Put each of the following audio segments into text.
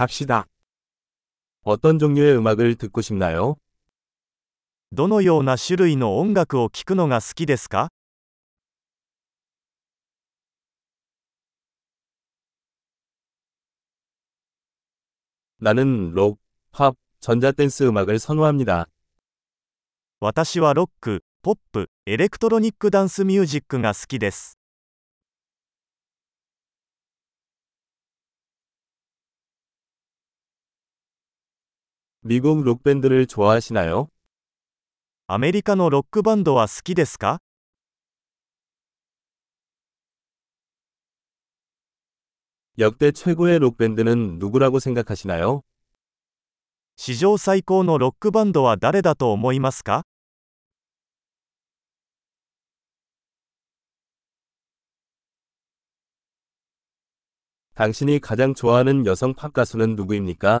갑시다. 어떤 종류의 음악을 듣고 싶나요? どのような種類の音楽を聴くのが好きですか 나는 록, 팝, 전자댄스 음악을 선호합니다. 私はロック、ポップ、エレクトロニックダンスミュージックが好きです。 미국 록밴드를 좋아하시나요? アメリカのロックバンドは好きですか 역대 최고의 록밴드는 누구라고 생각하시나요? 史上最高のロックバンドは誰だと思いますか 당신이 가장 좋아하는 여성 팝 가수는 누구입니까?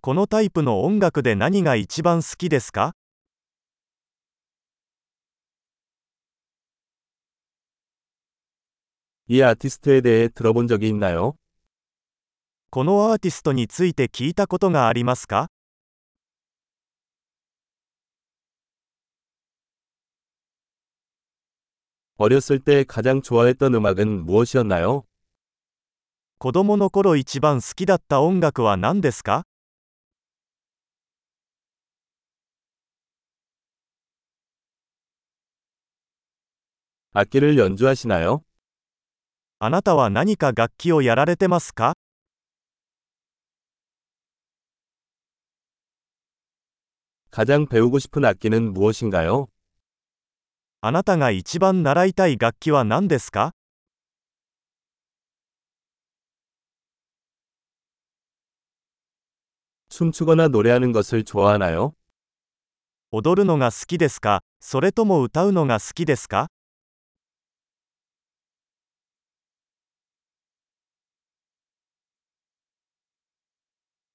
このタイプの音楽で何が一番好きですか 이 아티스트에 대해 들어본 적이 있나요? このアーティストについて聞いたことがありますか 어렸을 때 가장 좋아했던 음악은 무엇이었나요? 子供の頃一番好きだった音楽は何ですか 악기를 연주하시나요? あなたは何か楽器をやられてますか 가장 배우고 싶은 악기는 무엇인가요? あなたが一番習いたい楽器は何ですか 춤추거나 노래하는 것을 좋아하나요? 踊るのが好きですかそれとも歌うのが好きですか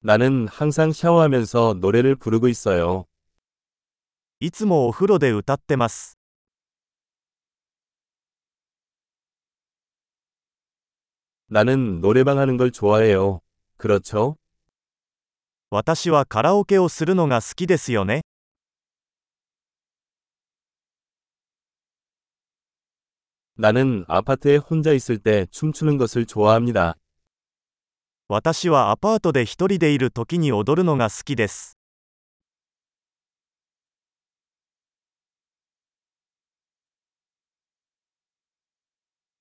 나는 항상 샤워하면서 노래를 부르고 있어요. いつもお風呂で歌ってます。 나는 노래방 하는 걸 좋아해요. 그렇죠? 私はカラオケをするのが好きですよね。 나는 아파트에 혼자 있을 때 춤추는 것을 좋아합니다. 私はアパートで一人でいる時に踊るのが好きです。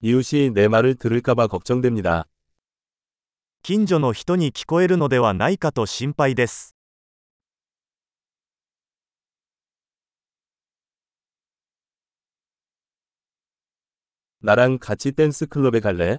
이웃이 내 말을 들을까봐 걱정됩니다. 近所の人に聞こえるのではないかと心配です。 나랑 같이 댄스 클럽에 갈래?